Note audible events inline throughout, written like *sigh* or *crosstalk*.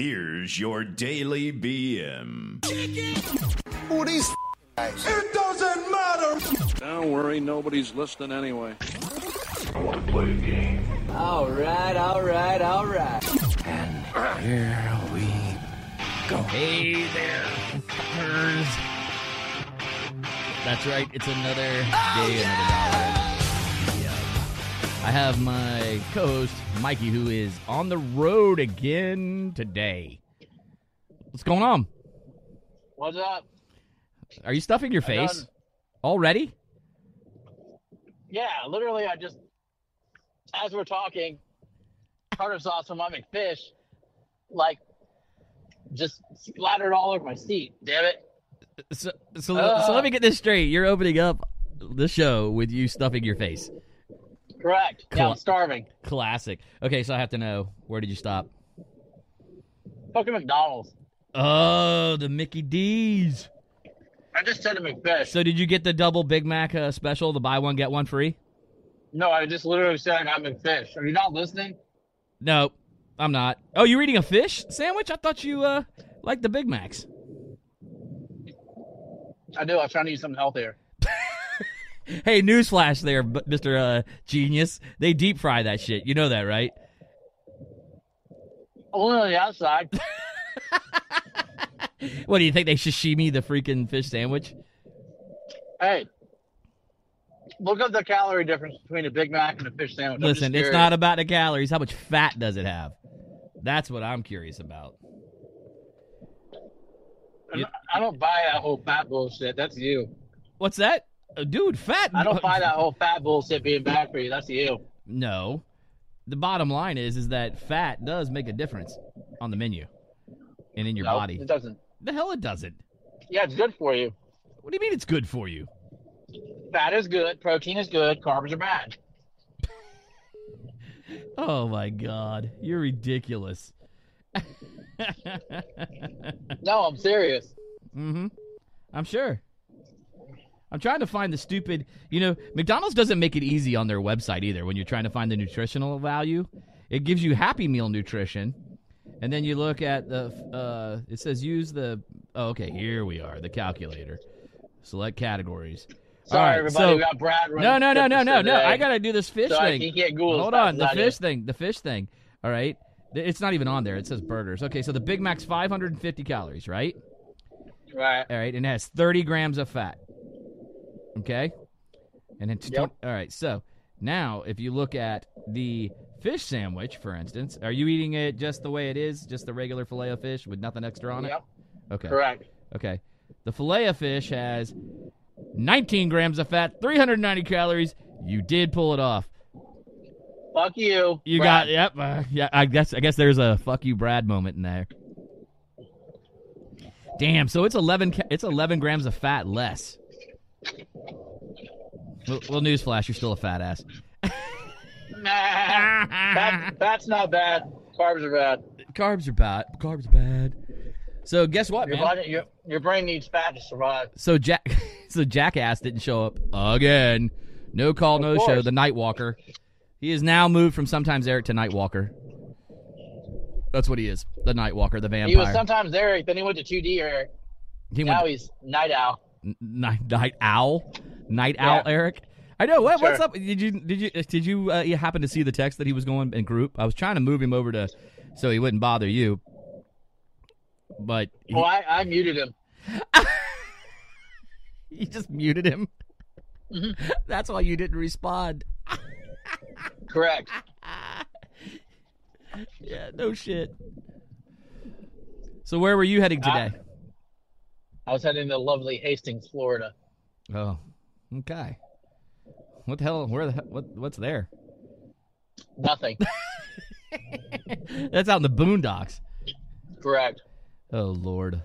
Here's your daily BM. Who are these guys? It doesn't matter. Don't worry, nobody's listening anyway. I want to play a game. All right, all right, all right. And here we go. Hey there, fuckers. That's right, it's another day, another dollar. I have my co host, Mikey, who is on the road again today. What's going on? What's up? Are you stuffing your face done- already? Yeah, literally, I just, as we're talking, tartar sauce from my McFish, like, just splattered all over my seat. Damn it. So, so, so let me get this straight. You're opening up the show with you stuffing your face. Correct. Yeah, I'm starving. Classic. Okay, so I have to know where did you stop? Fucking McDonald's. Oh, the Mickey D's. I just said to McFish. So did you get the double Big Mac uh, special, the buy one get one free? no, I just literally said I got McFish. Are you not listening? No, I'm not. Oh, you're eating a fish sandwich? I thought you uh liked the Big Macs. I do. I was trying to eat something healthier. Hey, newsflash there, Mr. Uh, Genius. They deep fry that shit. You know that, right? Only on the outside. What do you think they sashimi the freaking fish sandwich? hey, look up the calorie difference between a Big Mac and a fish sandwich. Listen, it's not about the calories. How much fat does it have? That's what I'm curious about. I'm I don't buy that whole fat bullshit. That's you. What's that? Dude, fat. I don't buy that whole fat bullshit being bad for you. That's you. No. The bottom line is is that fat does make a difference on the menu and in your No, body. It doesn't. The hell it doesn't. Yeah, it's good for you. What do you mean it's good for you? Fat is good. Protein is good. Carbs are bad. *laughs* Oh my god, you're ridiculous. *laughs* No, I'm serious. Mm-hmm. I'm sure. I'm trying to find the stupid. You know, McDonald's doesn't make it easy on their website either. When you're trying to find the nutritional value, it gives you Happy Meal nutrition, and then you look at the. Uh, it says use the. Oh, okay. Here we are. The calculator. Select categories. All Sorry, right, everybody. so- we got Brad running. No, no, no, no, no, no. I gotta do this fish so thing. can't get Google as Hold on, the fish thing, the fish thing. All right, it's not even on there. It says burgers. Okay, so the Big Mac's 550 calories, right? Right. All right, and it has 30 grams of fat. Okay, and it's Yep. all right. So now, if you look at the fish sandwich, for instance, are you eating it just the way it is, just the regular fillet of fish with nothing extra on it? Yep. Okay. Correct. Okay. The fillet of fish has 19 grams of fat, 390 calories. You did pull it off. Fuck you. You Brad. got yep. Uh, yeah, I guess I guess there's a fuck you, Brad moment in there. Damn. So it's 11. It's 11 grams of fat less. Well, well newsflash, you're still a fat ass. Nah. Fat, fat's not bad. Carbs are bad. Carbs are bad. Carbs are bad. So guess what, Your man? body, your your brain needs fat to survive. So Jack, *laughs* so Jackass didn't show up again. No call, Of no show. The Night Walker. He is now moved from sometimes Eric to Night Walker. That's what he is. The Night Walker, the vampire. He was sometimes Eric, then he went to 2D Eric. He Now went he's Night Owl. night, night owl, night Yeah. owl. Eric. I know. What, What's up? Did you did you did you uh, you happen to see the text that he was going in group? I was trying to move him over to so he wouldn't bother you, but he, Well, I, I muted him. *laughs* you just muted him. Mm-hmm. *laughs* That's why you didn't respond. *laughs* Correct. Yeah, no shit. So where were you heading today? I was heading to lovely Hastings, Florida. oh, okay. What the hell? Where the what? What's there? Nothing. *laughs* That's out in the boondocks. Correct. Oh lord.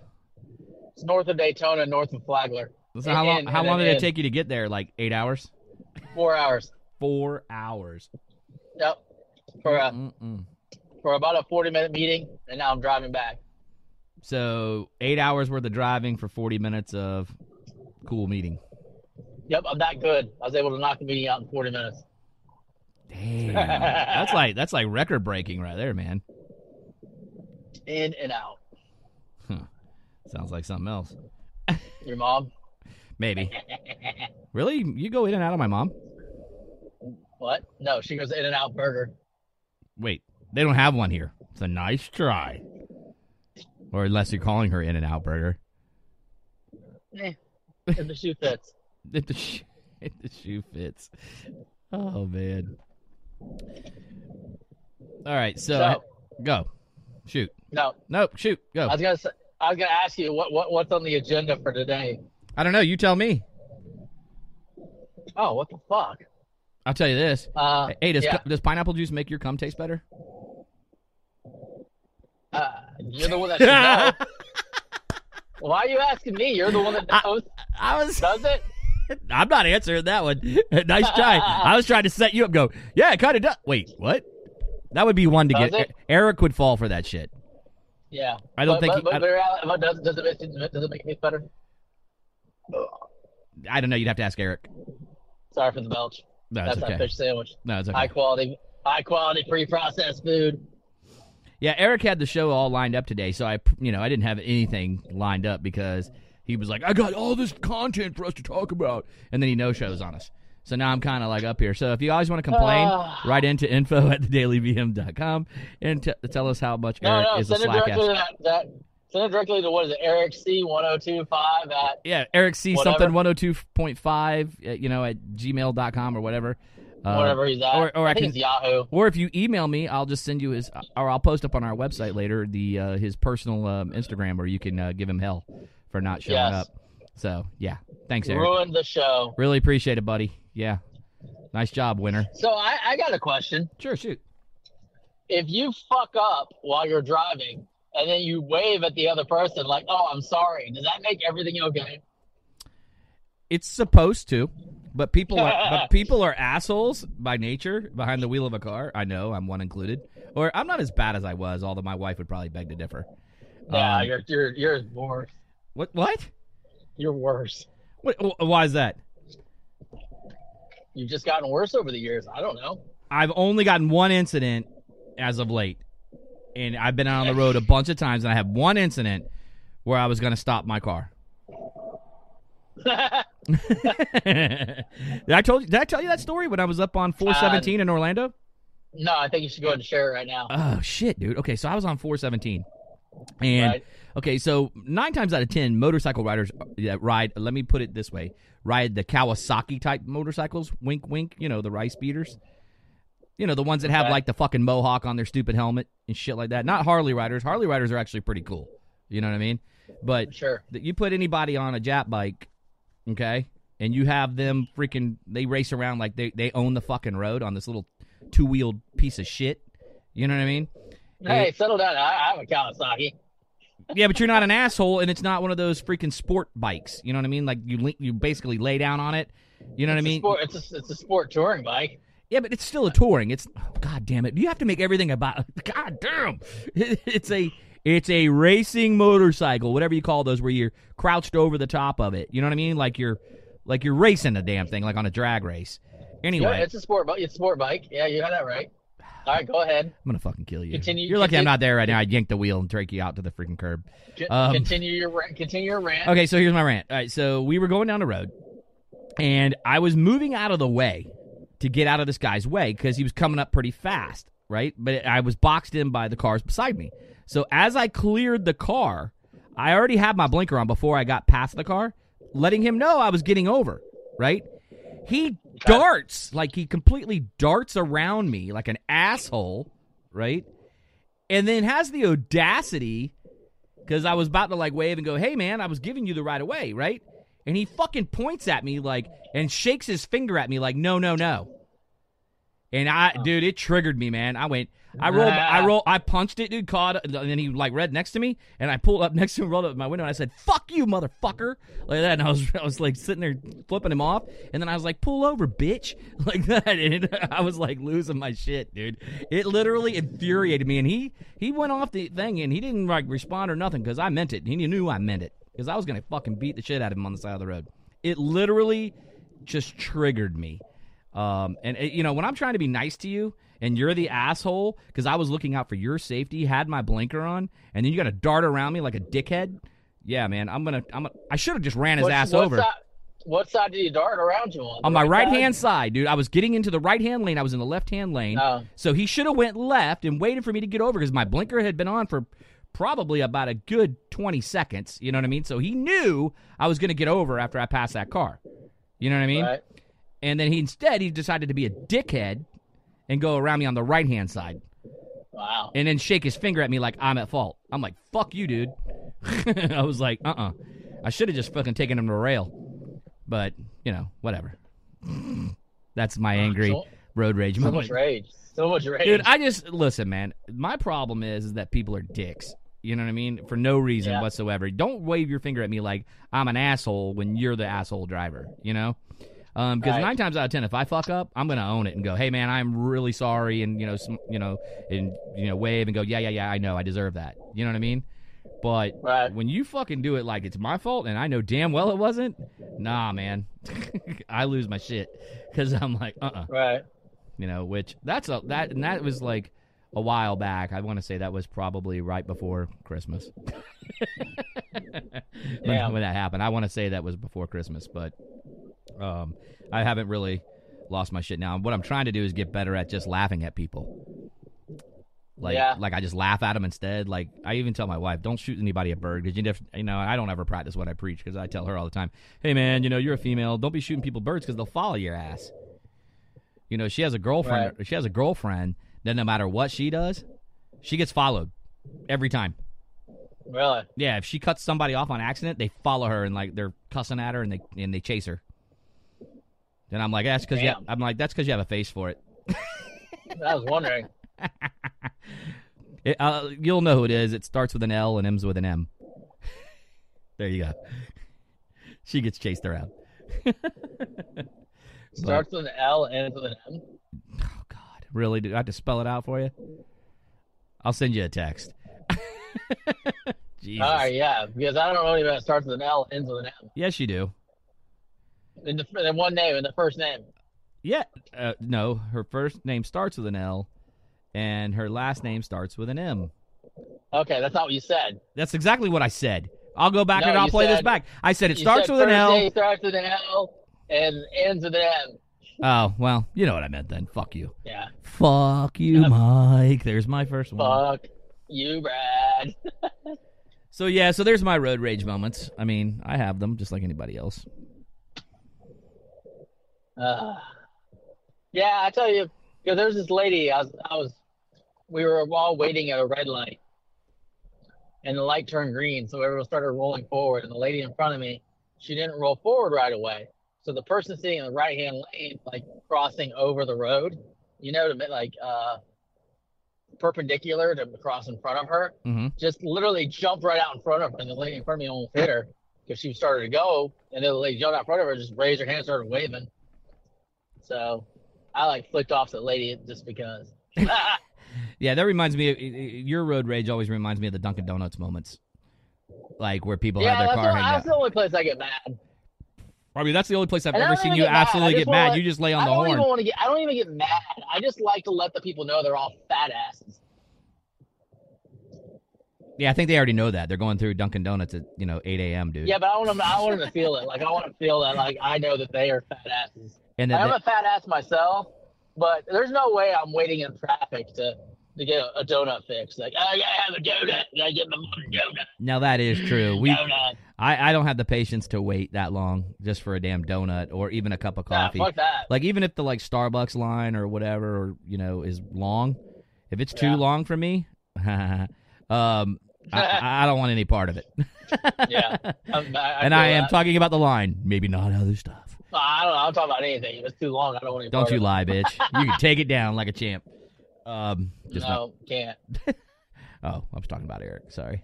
It's north of Daytona, north of Flagler. So how long? In- How long did it take you to get there? Like eight hours? Four hours. Four hours. Yep. For a, Mm-mm. for about a 40 minute meeting, and now I'm driving back. So eight hours worth of driving for forty minutes of cool meeting. Yep, I'm that good. I was able to knock the meeting out in 40 minutes. Damn, *laughs* that's like that's like record breaking right there, man. In and out. Sounds like something else. Your mom? Maybe. *laughs* really? You go in and out of my mom? What? No, she goes In and Out Burger. Wait, they don't have one here. It's a nice try. Or unless you're calling her In and Out Burger. Eh, if the shoe fits. *laughs* If the, sh- if the shoe fits. Oh, man. All right, so, So- go. Shoot. No, Nope, shoot. Go. I was gonna say, I was gonna ask you what, what what's on the agenda for today. I don't know. You tell me. Oh, what the fuck? I'll tell you this. Uh, Hey, does, yeah. does pineapple juice make your cum taste better? Uh, you're the one that should *laughs* know. Why are you asking me? You're the one that knows. I was. Does it? *laughs* I'm not answering that one. *laughs* nice try. I was trying to set you up. Go. Yeah, it kind of does. Wait, what? That would be one to Does get. it? Eric would fall for that shit. Yeah. I don't but, think But, he- but, I- but does, does, it make, does it make me better? I don't know. You'd have to ask Eric. Sorry for the belch. No, That's it's that fish sandwich. No, it's okay. High quality, high quality pre-processed food. Yeah, Eric had the show all lined up today, so I, you know, I didn't have anything lined up because he was like, "I got all this content for us to talk about," and then he no shows on us. So now I'm kind of like up here. So if you always want to complain, Ah. write into info at thedailybm.com and t- tell us how much No, Eric no, is a send it slack directly ass. to that, that. Send it directly to what is it? Eric C one zero two five at Yeah, Eric C Whatever. something 102.5, uh, you know, at gmail.com or whatever. Uh, whatever he's at. or- or I think can- Yahoo. Or if you email me, I'll just send you his, or I'll post up on our website later the uh, his personal um, Instagram where you can uh, give him hell for not showing Yes. up. So yeah, thanks, Eric. Ruined the show. Really appreciate it, buddy. Yeah, nice job, winner. So I, I got a question. Sure, shoot. If you fuck up while you're driving and then you wave at the other person like, "Oh, I'm sorry," does that make everything okay? It's supposed to, but people are but *laughs* people are assholes by nature behind the wheel of a car. I know, I'm one included. Or I'm not as bad as I was, although my wife would probably beg to differ. Yeah, Um, you're you're you're worse. What? What? You're worse. What? Why is that? You've just gotten worse over the years. I don't know. I've only gotten one incident as of late, and I've been out on the road a *laughs* bunch of times, and I have one incident where I was going to stop my car. *laughs* did I told you? Did I tell you that story when I was up on uh, 417 in Orlando? no, I think you should go ahead and share it right now. Oh shit, dude. Okay, so I was on 417, and Right. Okay, so nine times out of ten, motorcycle riders uh, that ride. Let me put it this way: ride the Kawasaki type motorcycles. Wink, wink. You know the rice beaters. You know the ones that have like the fucking mohawk on their stupid helmet and shit like that. Not Harley riders. Harley riders are actually pretty cool. You know what I mean? But Sure. that you put anybody on a Jap bike, okay, and you have them freaking they race around like they they own the fucking road on this little two wheeled piece of shit. You know what I mean? Hey, settle down. I, I have a Kawasaki. Yeah, but you're not an asshole, and it's not one of those freaking sport bikes. You know what I mean? Like you you basically lay down on it. You know what I It's mean? sport, it's a, it's a sport touring bike. Yeah, but it's still a touring. It's oh, god damn it. You have to make everything about *laughs* god damn. *laughs* It's a it's a racing motorcycle, whatever you call those, where you're crouched over the top of it. You know what I mean? Like you're like you're racing a damn thing, like on a drag race. Anyway, Yeah, it's a sport bike. It's a sport bike. Yeah, you got that right. All right, go ahead. I'm gonna fucking kill you. Continue- you're lucky I'm not there right now. I'd yank the wheel and drag you out to the freaking curb. Um, continue your rant. Continue your rant. Okay, so here's my rant. All right, so we were going down the road, and I was moving out of the way to get out of this guy's way because he was coming up pretty fast, right? But I was boxed in by the cars beside me. So as I cleared the car, I already had my blinker on before I got past the car, letting him know I was getting over, right? He darts, like he completely darts around me like an asshole, right? And then has the audacity because I was about to like wave and go, "Hey, man, I was giving you the right of way, right?" And he fucking points at me like and shakes his finger at me like, "No, no, no." And I, dude, it triggered me, man. I went, I rolled, I roll, I punched it, dude. Caught, and then he like read next to me, and I pulled up *laughs* next to him, rolled up my window, and I said, "Fuck you, motherfucker!" Like that. And I was, *laughs* I was like sitting there flipping him off, and then I was like, "Pull over, bitch!" *laughs* Like that, and I was like losing my shit, dude. It literally infuriated me, and he he went off the thing, and he didn't like respond or nothing because I meant it. He knew I meant it because I was gonna fucking beat the shit out of him on the side of the road. It literally just triggered me. Um, and uh, you know, when I'm trying to be nice to you, and you're the asshole because I was looking out for your safety, had my blinker on, and then you got to dart around me like a dickhead. Yeah, man, I'm gonna, I'm, gonna, I should have just ran his What- ass what over Side, what side did you dart around you on? on my right uh, hand side, dude. I was getting into the right hand lane. I was in the left hand lane, Oh. so he should have went left and waited for me to get over because my blinker had been on for probably about a good 20 seconds. You know what I mean? So he knew I was gonna get over after I passed that car. You know what I mean? Right. And then he instead he decided to be a dickhead and go around me on the right hand side Wow. and then shake his finger at me like I'm at fault. I'm like, fuck you, dude. *laughs* I was like, uh uh I should have just fucking taken him to rail. But, you know, whatever. *laughs* That's my angry so- road rage So much rage. So much rage. Dude, I just listen, man. My problem is, is that people are dicks. You know what I mean? For no reason Yeah. whatsoever. Don't wave your finger at me like I'm an asshole when you're the asshole driver. You know? Because Right. nine times out of ten, if I fuck up, I'm gonna own it and go, "Hey, man, I'm really sorry," and you know, some, you know, and you know, wave and go, "Yeah, yeah, yeah, I know, I deserve that." You know what I mean? But Right. when you fucking do it like it's my fault and I know damn well it wasn't, nah, man, *laughs* I lose my shit because I'm like, uh, uh right. you know, which that's a that and that was like a while back. I want to say that was probably right before Christmas. *laughs* when, Yeah. when that happened, I want to say that was before Christmas, but um, I haven't really lost my shit now. What I'm trying to do is get better at just laughing at people. Like, Yeah. like I just laugh at them instead. Like I even tell my wife, "Don't shoot anybody a bird," because you, you know I don't ever practice what I preach because I tell her all the time, "Hey man, you know you're a female. Don't be shooting people birds because they'll follow your ass." You know, she has a girlfriend. She has a girlfriend. Then no matter what she does, she gets followed every time. Really? Yeah, if she cuts somebody off on accident, they follow her and like they're cussing at her and they and they chase her. Then I'm like, that's because you. Damn. I'm like, that's because you have a face for it. *laughs* I was wondering. *laughs* It, uh, you'll know who it is. It starts with an L and ends with an M. *laughs* there you go. She gets chased around. Starts with an L and ends with an M. Oh God, really? Do I have to spell it out for you? I'll send you a text. Jesus. All right, yeah, because I don't know anybody that starts with an L ends with an M. Yes, you do. In the, in one name, in the first name. Yeah. Uh, no, her first name starts with an L, and her last name starts with an M. Okay, that's not what you said. That's exactly what I said. I'll go back No, and I'll play this back. I said it starts said with an L. name starts with an L and ends with an M. Oh, well, you know what I meant then. Fuck you. Yeah. Fuck you, Mike. There's my first one. Fuck you, Brad. *laughs* So yeah, so there's my road rage moments. I mean, I have them just like anybody else. Uh, yeah, I tell you, because there's this lady. I was, I was, we were all waiting at a red light, and the light turned green, so everyone started rolling forward. And the lady in front of me, she didn't roll forward right away. So the person sitting in the right hand lane, like crossing over the road, you know, to like uh, perpendicular to cross in front of her, hmm just literally jumped right out in front of her, and the lady in front of me almost hit her because she started to go, and then the lady jumped out in front of her, just raised her hand, started waving. So I like flicked off the lady just because. *laughs* *laughs* Yeah, that reminds me. Of, your road rage always reminds me of the Dunkin' Donuts moments, like where people yeah, have their car hanging that's out. the only place I get mad. I mean, that's the only place I've And ever don't seen you get. I absolutely get mad. wanna- you just lay on I the don't horn. even want to get. I don't even get mad. I just like to let the people know they're all fat asses. Yeah, I think they already know that. They're going through Dunkin' Donuts at you know 8 a.m. dude. Yeah, but I want them. I want them to feel it. Like I want to feel that. Like I know that they are fat asses. And that, I'm a fat ass myself, but there's no way I'm waiting in traffic to to get a, a donut fix. Like I gotta have a donut. I gotta get my donut. now that is true. We donut. I, I don't have the patience to wait that long just for a damn donut or even a cup of Nah, coffee. fuck that. like even if the like Starbucks line or whatever or you know is long, if it's too Yeah. long for me, *laughs* um, *laughs* I, I don't want any part of it. yeah, *laughs* I, I and I am that. talking about the line, maybe not other stuff. I don't know. I'm talking about anything. It's too long, I don't want any Don't you it. lie, bitch. You can take it down like a champ. Um, just not- No, can't. *laughs* Oh, I was talking about Eric. Sorry.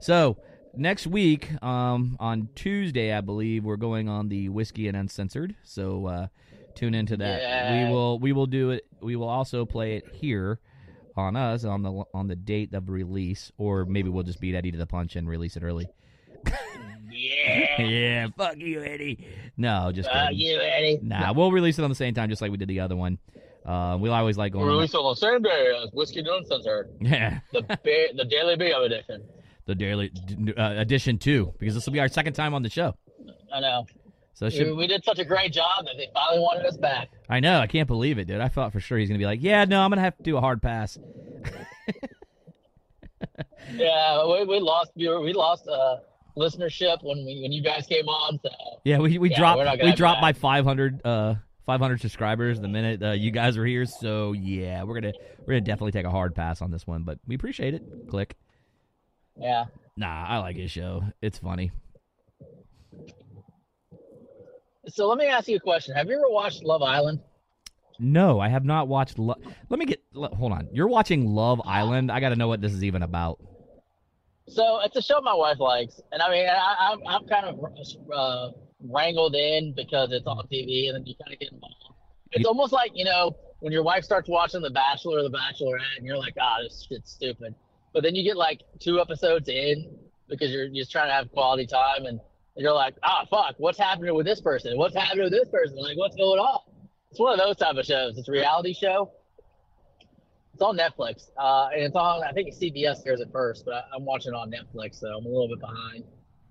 So next week, um, on Tuesday, I believe we're going on the whiskey and uncensored. So uh, tune into that. Yeah. We will we will do it. We will also play it here on us on the on the date of release, or maybe we'll just beat Eddie to the punch and release it early. Yeah. *laughs* yeah, fuck you, Eddie. No, just Fuck kidding. you, Eddie. Nah, we'll release it on the same time, just like we did the other one. Uh, we always like going. Released on the same day as Whiskey Uncensored, *laughs* Yeah, the ba- the Daily BM edition. the daily uh, edition two because this will be our second time on the show. I know. So We, should, we did such a great job that they finally wanted us back. I know I can't believe it, dude. I thought for sure he's gonna be like, yeah, no, I'm gonna have to do a hard pass. *laughs* Yeah, we, we lost we lost uh, listenership when we when you guys came on. So Yeah, we we Yeah, dropped we're not gonna we dropped by 500 uh 500 subscribers the minute uh, you guys were here. So yeah, we're gonna we're gonna definitely take a hard pass on this one, but we appreciate it. Click. yeah, Nah, I like his show. It's funny. so let me ask you a question. Have you ever watched Love Island? No, I have not watched. Lo- Let me get. hold on. You're watching Love Island. I got to know what this is even about. So it's a show my wife likes, and I mean, I, I'm I'm kind of uh, wrangled in because it's on TV, and then you kind of get involved. It's You- almost like you know when your wife starts watching The Bachelor or The Bachelorette, and you're like, ah, this shit's stupid. But then you get like two episodes in because you're just trying to have quality time, and you're like, ah, fuck, what's happening with this person? What's happening with this person? Like, what's going on? It's one of those type of shows. It's a reality show. It's on Netflix, uh, and it's on. I think CBS airs it first, but I, I'm watching it on Netflix, so I'm a little bit behind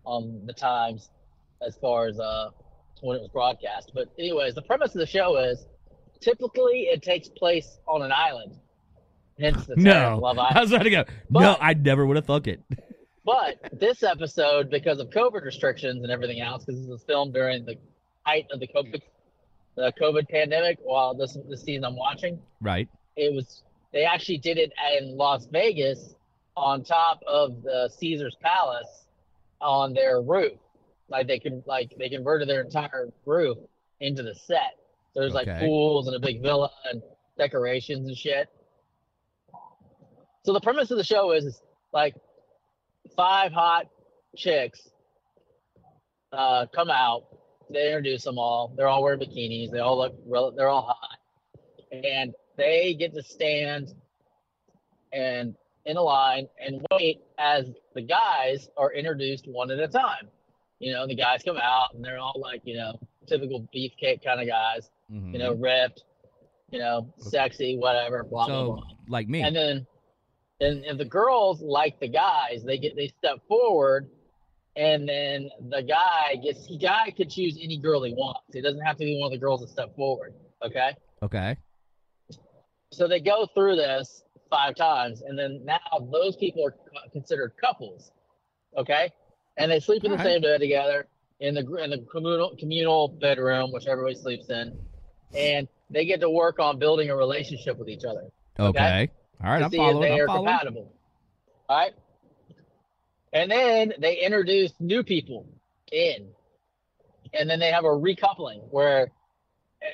on the times as far as uh, when it was broadcast. But anyways, the premise of the show is typically it takes place on an island. Hence the No, Love *laughs* I Island. was about to go. no, I never would have thunk it. *laughs* But this episode, because of COVID restrictions and everything else, because this was filmed during the height of the COVID, the COVID pandemic, while this this season I'm watching, Right. it was they actually did it in Las Vegas on top of the Caesar's Palace on their roof. Like they can like they converted their entire roof into the set. So There's like pools and a big villa and decorations and shit. So the premise of the show is, is like five hot chicks uh, come out. They introduce them all. They're all wearing bikinis. They all look. They're all hot, and they get to stand and in a line and wait as the guys are introduced one at a time. You know, the guys come out and they're all like, you know, typical beefcake kind of guys. Mhm. You know, ripped. You know, sexy, whatever. Blah blah so blah. like me. And then, and if the girls like the guys, they get they step forward, and then the guy gets. The guy could choose any girl he wants. It doesn't have to be one of the girls that step forward. Okay. okay. So they go through this five times, and then now those people are considered couples. Okay. And they sleep in the Alright. same bed together in the in the communal communal bedroom, which everybody sleeps in, and they get to work on building a relationship with each other. Okay. All right. to I'm see if following. they I'm are following. compatible. All right. And then they introduce new people in. And then they have a recoupling where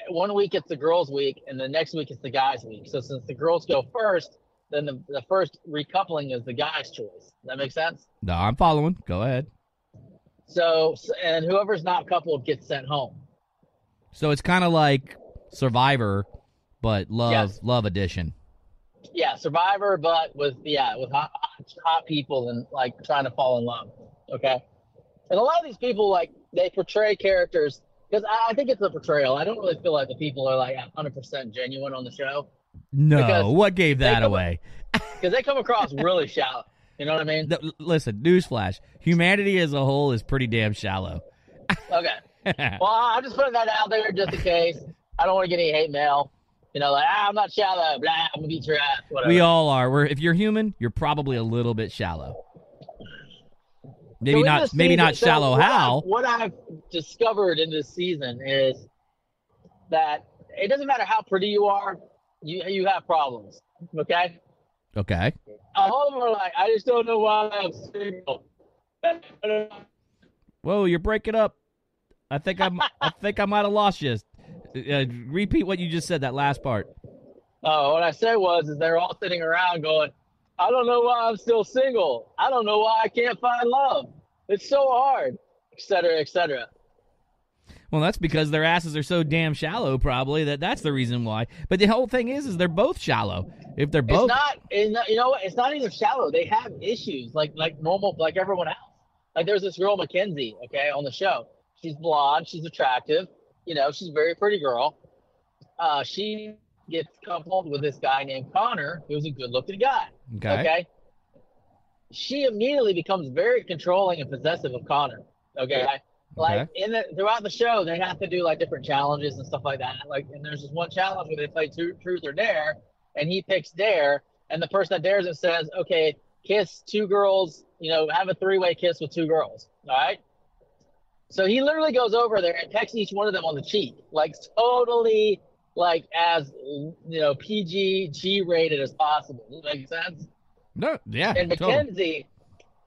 one week it's the girls' week and the next week it's the guys' week. So since the girls go first, then the, the first recoupling is the guy's choice. That makes sense? No, I'm following. Go ahead. So, and whoever's not coupled gets sent home. So it's kind of like Survivor, but love Yes. love edition. Yeah, Survivor, but with yeah, with hot, hot, hot people and like trying to fall in love. Okay, and a lot of these people like they portray characters because I, I think it's a portrayal. I don't really feel like the people are like 100% genuine on the show No, what gave that come- away? *laughs* because they come across really shallow. You know what I mean? Th- l- listen, newsflash: humanity as a whole is pretty damn shallow. Okay. *laughs* Well, I'm just putting that out there just in case. I don't want to get any hate mail. You know, like ah, I'm not shallow. Blah, I'm gonna beat your ass. Whatever. we all are. We're if you're human, you're probably a little bit shallow. Maybe So not. this Maybe not season- so shallow. what How? I've- what I've discovered in this season is that it doesn't matter how pretty you are, you you have problems. Okay. Okay. All of them are like, I just don't know why I'm single. Whoa, you're breaking up. I think I'm. I *laughs* think I might have lost you. Uh, repeat what you just said. That last part. Oh, what I said was, is they're all sitting around going, I don't know why I'm still single. I don't know why I can't find love. It's so hard, et cetera, et cetera. Well, that's because their asses are so damn shallow. Probably that. That's the reason why. But the whole thing is, is they're both shallow. If they're both, It's not, it's not, you know what? It's not even shallow. They have issues like like normal, like everyone else. Like there's this girl Mackenzie, okay, on the show. She's blonde. She's attractive. You know, she's a very pretty girl. Uh, she gets coupled with this guy named Connor, who's a good-looking guy. Okay. Okay. She immediately becomes very controlling and possessive of Connor. Okay. Like in the throughout the show, they have to do like different challenges and stuff like that. Like, and there's this one challenge where they play tru- truth or dare, and he picks dare, and the person that dares it says, "Okay, kiss two girls. You know, have a three-way kiss with two girls." All right. So he literally goes over there and pecks each one of them on the cheek, like totally like as you know PG G rated as possible. Does that make sense? No, yeah. And totally. Mackenzie,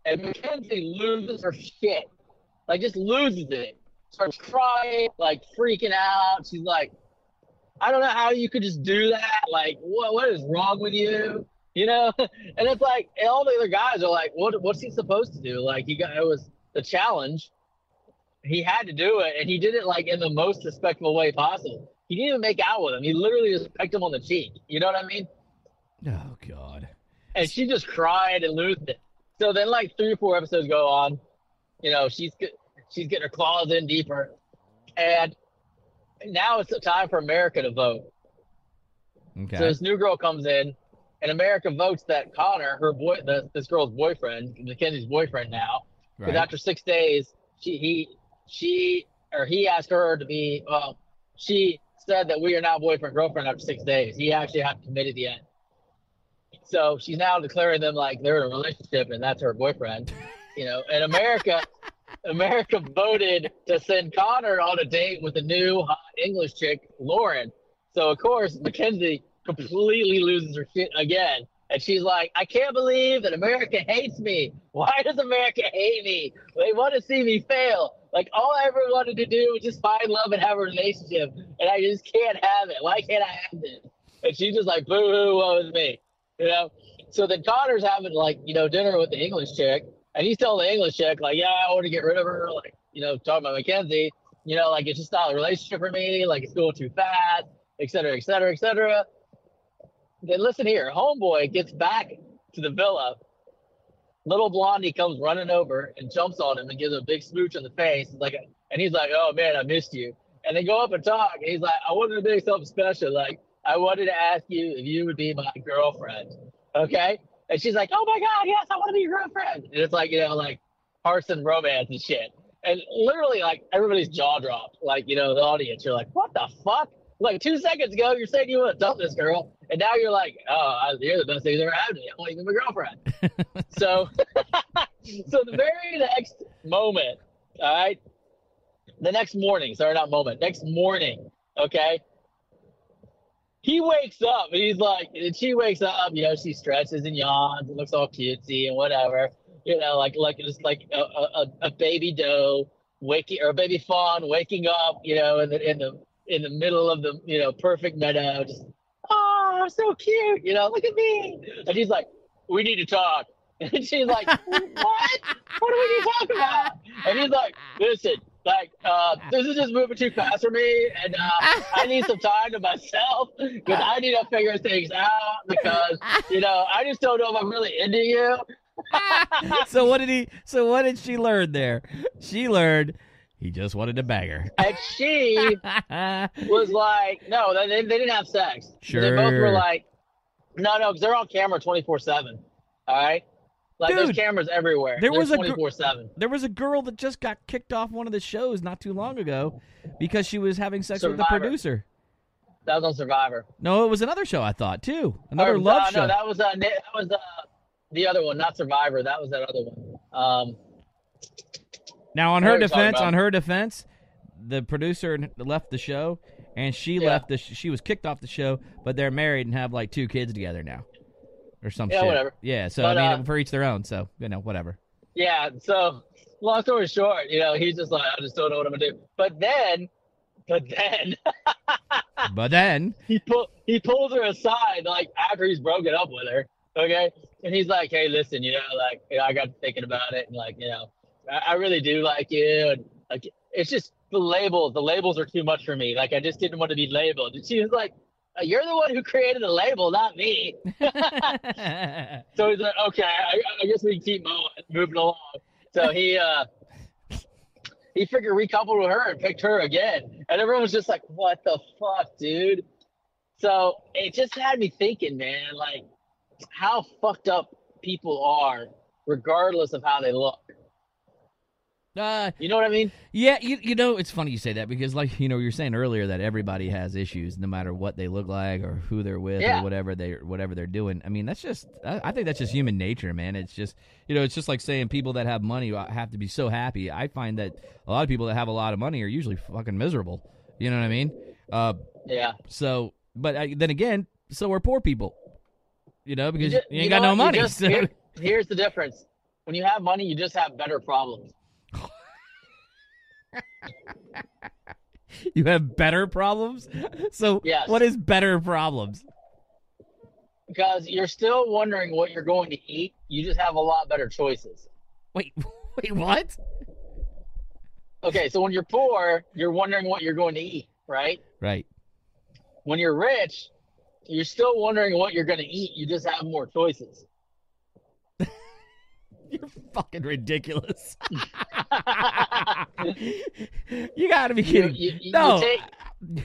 and Mackenzie loses her shit, like just loses it. Starts crying, like freaking out. She's like, I don't know how you could just do that. Like, what what is wrong with you? You know? *laughs* And it's like, and all the other guys are like, what what's he supposed to do? Like, he got it was the challenge. He had to do it, and he did it like in the most respectful way possible. He didn't even make out with him. He literally just pecked him on the cheek. You know what I mean? Oh God. and she just cried and loosed it. So then, like three or four episodes go on, you know, she's she's getting her claws in deeper, and now it's the time for America to vote. Okay. So this new girl comes in, and America votes that Connor, her boy, the, this girl's boyfriend, Mackenzie's boyfriend now, because right. after six days, she he she or he asked her to be well, she said that we are now boyfriend girlfriend after six days. He actually had to commit at the end. So she's now declaring them like they're in a relationship and that's her boyfriend. You know, and America *laughs* America voted to send Connor on a date with a new hot English chick, Lauren. So of course Mackenzie completely loses her shit again. And she's like, I can't believe that America hates me. Why does America hate me? They want to see me fail. Like all I ever wanted to do was just find love and have a relationship, and I just can't have it. Why can't I have this? And she's just like, boo hoo, woe is me, you know. So then Connor's having like you know dinner with the English chick, and he's telling the English chick like, yeah, I want to get rid of her, like you know, talking about Mackenzie, you know, like it's just not a relationship for me, like it's going too fast, et cetera, et cetera, et cetera. Then listen here, homeboy gets back to the villa. Little Blondie comes running over and jumps on him and gives him a big smooch on the face. It's like, and he's like, "Oh man, I missed you." And they go up and talk. And he's like, "I wanted to do something special. Like, I wanted to ask you if you would be my girlfriend, okay?" And she's like, "Oh my God, yes, I want to be your girlfriend." And it's like, you know, like Parson romance and shit. And literally, like everybody's jaw dropped. Like, you know, the audience, you're like, "What the fuck?" Like two seconds ago, you're saying you want to dump this girl, and now you're like, "Oh, you're the best thing that's ever happened to me. I want you to be my girlfriend." *laughs* so, *laughs* so the very next moment, all right, the next morning, sorry, not moment, next morning, okay, he wakes up and he's like, and she wakes up, you know, she stretches and yawns and looks all cutesy and whatever, you know, like like just like a, a, a baby doe waking or a baby fawn waking up, you know, in the in the in the middle of the you know perfect meadow, just oh, so cute, you know, look at me, and he's like, we need to talk. *laughs* And she's like, what? What do we need to talk about? And he's like, listen, like, uh, this is just moving too fast for me, and uh, I need some time to myself because I need to figure things out because, you know, I just don't know if I'm really into you. *laughs* so what did he? So what did she learn there? She learned he just wanted to bang her. And she *laughs* was like, no, they, they didn't have sex. Sure. They both were like, no, no, because they're on camera 24 7. All right? Like, there's cameras everywhere. there was a gr- 24 7. There was a girl that just got kicked off one of the shows not too long ago because she was having sex with the producer. That was on Survivor. No, it was another show I thought too. Another Or, love uh, show. No, that was, uh, that was uh, the other one, not Survivor. That was that other one. Um, Now, on her what you're talking defense, on her defense, the producer left the show, and she Yeah. left the. Sh- she was kicked off the show, but they're married and have like two kids together now, or some Yeah, shit. whatever. Yeah, so But, I mean, uh, for each their own. So you know, whatever. yeah, so long story short, you know, he's just like, I just don't know what I'm to do. But then, but then, *laughs* but then, he pull he pulls her aside like after he's broken up with her. Okay, and he's like, "Hey, listen, you know, like you know, I got thinking about it, and like, you know, I, I really do like you, and like, it's just the labels. The labels are too much for me. Like, I just didn't want to be labeled." And she was like, "Uh, "You're the one who created the label, not me." *laughs* So he's like, "Okay, I, I guess we can keep moving, moving along." So he uh he figured recoupled with her and picked her again, and everyone was just like, "What the fuck, dude?" So it just had me thinking, man, like how fucked up people are, regardless of how they look. Uh, You know what I mean? yeah, you you know it's funny you say that because like you know you were saying earlier that everybody has issues no matter what they look like or who they're with Yeah. or whatever they whatever they're doing. I mean that's just I, I think that's just human nature, man. It's just you know it's just like saying people that have money have to be so happy. I find that a lot of people that have a lot of money are usually fucking miserable. You know what I mean? Uh, Yeah. so but uh, then again, so are poor people. You know because you, ju- ain't you got no what? Money. just- so- here- here's the difference: when you have money, you just have better problems. *laughs* you have better problems. So Yes. what is better problems? because you're still wondering what you're going to eat. You just have a lot better choices. Wait, *laughs* wait, what? Okay, so when you're poor, you're wondering what you're going to eat, right? Right. When you're rich, you're still wondering what you're going to eat. You just have more choices. *laughs* You're fucking ridiculous. *laughs* you gotta be You, kidding. you, you, no. you take,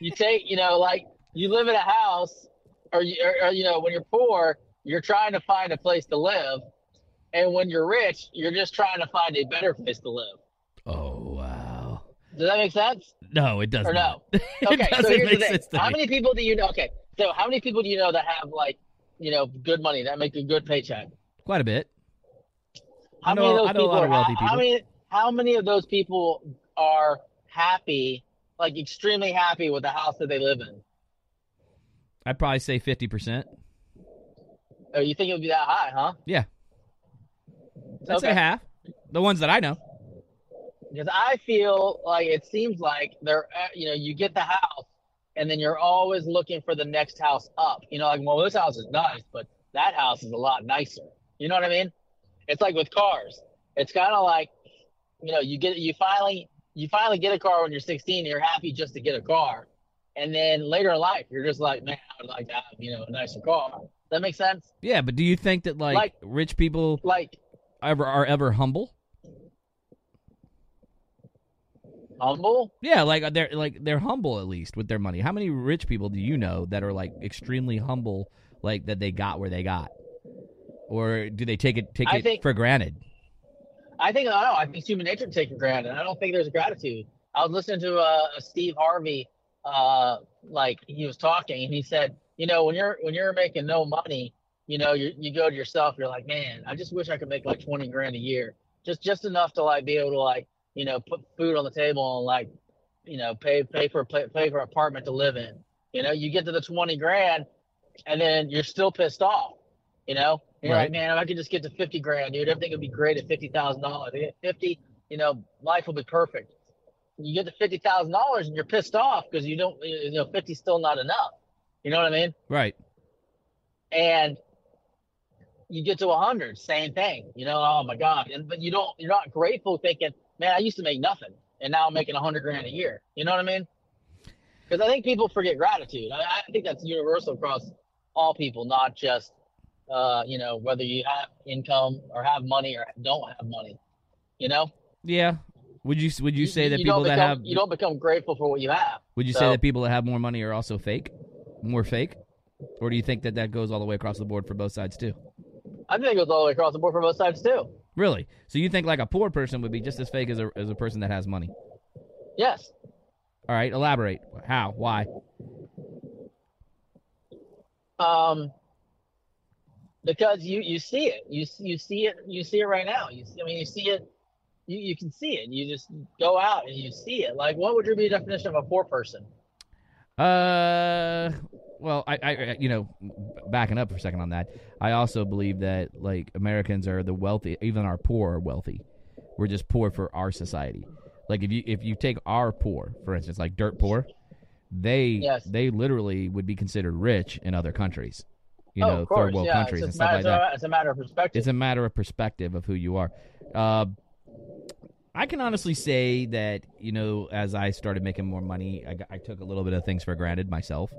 you take, you know, like you live in a house, or, you, or, or you know, when you're poor, you're trying to find a place to live, and when you're rich, you're just trying to find a better place to live. oh wow. Does that make sense? No, it doesn't. Or no? *laughs* Okay, so here's the thing. sense to How many people do you know? Okay, so how many people do you know that have like, you know, good money that make a good paycheck? Quite a bit. How I many of those I know a people lot are of wealthy ha- How people. many? How many of those people are happy, like extremely happy with the house that they live in? I'd probably say fifty percent. Oh, you think it would be that high, huh? Yeah. I'd say half. The ones that I know. Because I feel like it seems like they're, uh, you know, you get the house, and then you're always looking for the next house up. You know, like, well, this house is nice, but that house is a lot nicer. You know what I mean? It's like with cars. It's kind of like, you know, you get you finally you finally get a car when you're 16, and you're happy just to get a car, and then later in life, you're just like, man, I would like to have, you know, a nicer car. That makes sense? Yeah, but do you think that like, Like- rich people Like ever are ever humble? humble. Yeah, like uh, they're like they're humble at least with their money. How many rich people do you know that are like extremely humble, like that they got where they got, or do they take it take I it think- for granted? I think I don't. I think it's human nature to take for granted. I don't think there's gratitude. I was listening to uh, a Steve Harvey, uh, like he was talking, and he said, you know, when you're when you're making no money, you know, you you go to yourself, you're like, man, I just wish I could make like twenty grand a year, just just enough to like be able to like, you know, put food on the table and like, you know, pay pay for pay, pay for an apartment to live in. You know, you get to the twenty grand, and then you're still pissed off. You know, you're Right. like, man, if I could just get to fifty grand, dude, everything would be great at fifty thousand dollars. At fifty, you know, life will be perfect. You get to fifty thousand dollars and you're pissed off because you don't, you know, fifty's still not enough. You know what I mean? Right. And you get to a hundred, same thing. You know, oh my god, and but you don't, you're not grateful, thinking, man, I used to make nothing, and now I'm making a hundred grand a year. You know what I mean? Because I think people forget gratitude. I, I think that's universal across all people, not just, uh, you know, whether you have income or have money or don't have money. You know, Yeah. Would you would you say that people don't that have you don't become grateful for what you have. would you say that people that have more money are also fake, more fake, or do you think that that goes all the way across the board for both sides too? I think it goes all the way across the board for both sides too. Really? So you think like a poor person would be just as fake as a as a person that has money? Yes. All right, elaborate. How? Why? Um, because you you see it, you you see it, you see it right now. You see, I mean, you see it, you you can see it. You just go out and you see it. Like, what would your be definition of a poor person? Uh, well, I, I, you know, backing up for a second on that, I also believe that like Americans are the wealthy, even our poor are wealthy. We're just poor for our society. Like if you if you take our poor, for instance, like dirt poor, they Yes. they literally would be considered rich in other countries. You oh, know, third world yeah. countries it's and stuff like that. It's a matter of perspective. It's a matter of perspective of who you are. Uh, I can honestly say that you know, as I started making more money, I, I took a little bit of things for granted myself.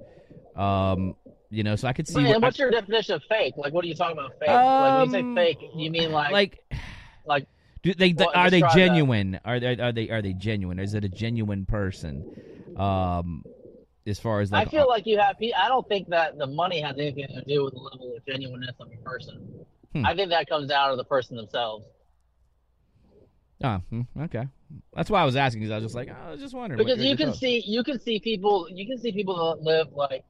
Um, you know, so I could see what, what's your definition of fake? Like, what are you talking about? Fake? like, when you Um, say fake, you mean like, like like, do they Well, are they that. genuine? Are they are they are they genuine? Is it a genuine person? Um, as far as I like feel like you have. I don't think that the money has anything to do with the level of genuineness of a person. Hmm. I think that comes down to the person themselves. Oh, okay. That's why I was asking because I was just like, I was just wondering. because you can thoughts- see you can see people you can see people that live like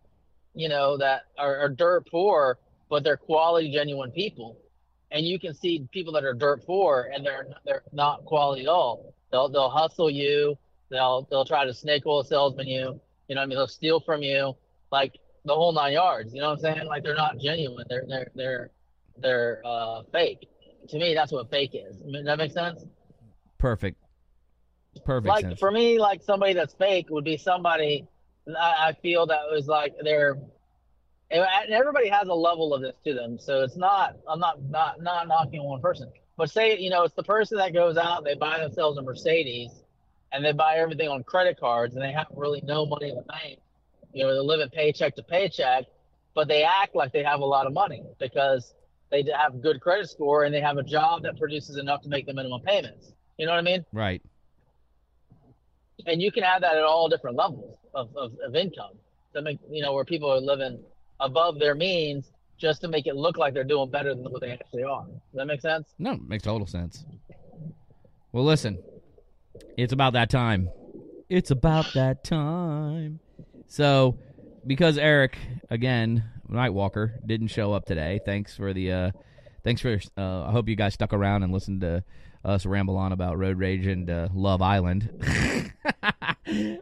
you know that are, are dirt poor but they're quality genuine people and you can see people that are dirt poor and they're they're not quality at all they'll they'll hustle you they'll they'll try to snake oil salesman you you know what i mean? They'll steal from you like the whole nine yards you know what i'm saying? Like they're not genuine. They're they're they're they're uh fake. To me that's what fake is. Does that makes sense? Perfect, perfect like sense. for me, like somebody that's fake would be somebody I, I feel that was like they're and and everybody has a level of this to them. So it's not I'm not not not knocking one person. But say you know it's the person that goes out they buy themselves a Mercedes and they buy everything on credit cards and they have really no money in the bank. You know, they're living paycheck to paycheck, but they act like they have a lot of money because they have a good credit score and they have a job that produces enough to make the minimum payments. You know what I mean? right. and you can have that at all different levels of, of, of income to make you know where people are living above their means just to make it look like they're doing better than what they actually are does that make sense No, it makes total sense. Well, listen, it's about that time. It's about that time. So, because Eric again, Nightwalker didn't show up today. Thanks for the. uh Thanks for. uh I hope you guys stuck around and listened to us ramble on about road rage and uh, Love Island. *laughs*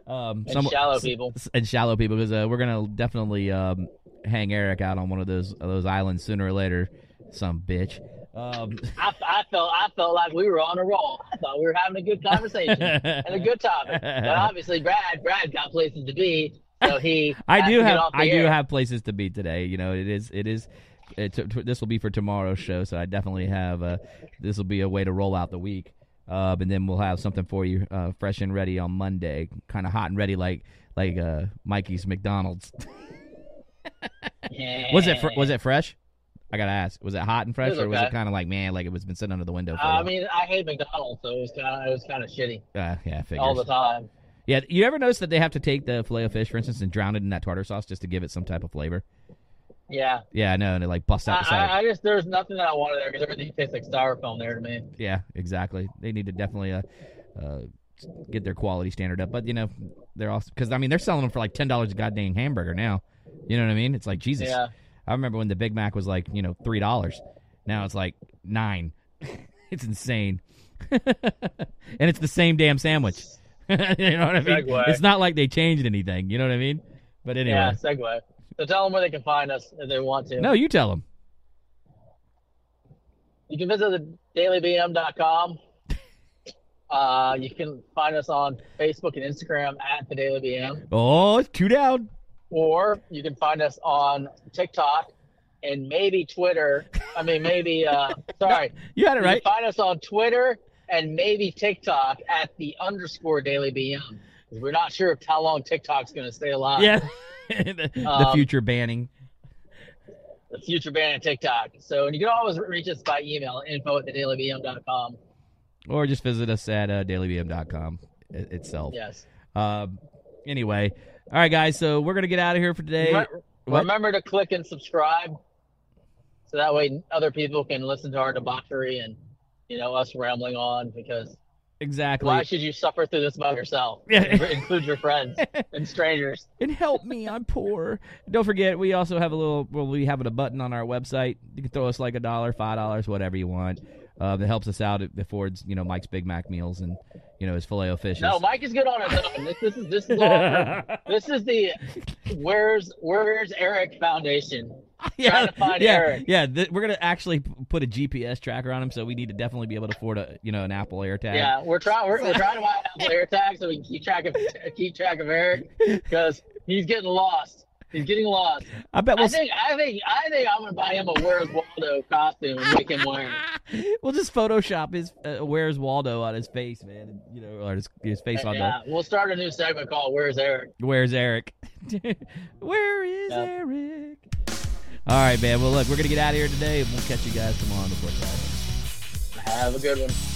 um, and some- shallow people and shallow people because uh, we're gonna definitely um, hang Eric out on one of those of those islands sooner or later. Some bitch. Um, *laughs* I, I felt I felt like we were on a roll I thought we were having a good conversation and a good topic but obviously Brad Brad got places to be so he *laughs* I do have I do have places to be today. You know, it is it is. It, t- t- this will be for tomorrow's show, so I definitely have. Uh, this will be a way to roll out the week, uh, and then we'll have something for you, uh, fresh and ready on Monday, kind of hot and ready, like like uh, Mikey's McDonald's. *laughs* was it fr- was it fresh? I gotta ask. Was it hot and fresh, was or was it kind of like man, like it was been sitting under the window for? a I mean I hate McDonald's so it was kind of it was kind of shitty uh, yeah, figures. all the time Yeah, you ever notice that they have to take the filet of fish, for instance, and drown it in that tartar sauce just to give it some type of flavor? yeah Yeah, I know, and it like busts out the side. I, I just there's nothing that I wanted there because everything tastes like styrofoam there to me. Yeah, exactly. They need to definitely uh, uh, get their quality standard up. But you know, they're also because I mean they're selling them for like ten dollars a goddamn hamburger now. You know what I mean? It's like Jesus. Yeah. I remember when the Big Mac was like you know three dollars. Now it's like nine. *laughs* it's insane. *laughs* and it's the same damn sandwich. *laughs* you know what I mean? Segue. It's not like they changed anything. You know what I mean? But anyway, Yeah, segue. So tell them where they can find us if they want to. no, you tell them. You can visit the dailybm.com. Uh, you can find us on Facebook and Instagram at the Daily BM, Oh, two down. Or you can find us on TikTok and maybe Twitter. I mean, maybe. Uh, *laughs* sorry, You had it right. find us on Twitter and maybe TikTok at the underscore Daily BM. We're not sure if how long TikTok's going to stay alive. Yeah. *laughs* the, the Um, future banning. the future banning TikTok. So, and you can always reach us by email, info at thedailybm.com. or just visit us at uh, dailybm.com itself. Yes. Um, anyway, all right, guys. So we're gonna get out of here for today. Re- What? Remember to click and subscribe, so that way other people can listen to our debauchery and you know us rambling on. Because Exactly. why should you suffer through this by yourself? Yeah. Include your friends and *laughs* strangers. and help me, I'm poor. Don't forget, we also have a little. We'll be having a button on our website. You can throw us like a dollar, five dollars, whatever you want. Uh, that helps us out. It affords you know Mike's Big Mac meals and you know his filet o fish. No, Mike is good on his own. This, this is this is all. *laughs* this is the where's where's Eric Foundation. *laughs* yeah, trying to find yeah, Eric. yeah. Th- we're gonna actually p- put a GPS tracker on him, so we need to definitely be able to afford a you know an Apple AirTag. Yeah, we're trying. We're, we're trying to buy an Apple *laughs* AirTag so we can keep track of keep track of Eric because he's getting lost. He's getting lost. I bet we'll I think. I think. I think I'm gonna buy him a Where's Waldo costume and make him wear it. *laughs* we'll just Photoshop his uh, "Where's Waldo" on his face, man. And, you know, or his, his face on Yeah, we'll start a new segment called "Where's Eric." "Where's Eric?" *laughs* Where is Yep. Eric? All right, man. Well, look, we're gonna get out of here today, and we'll catch you guys tomorrow on the flip. Have a good one.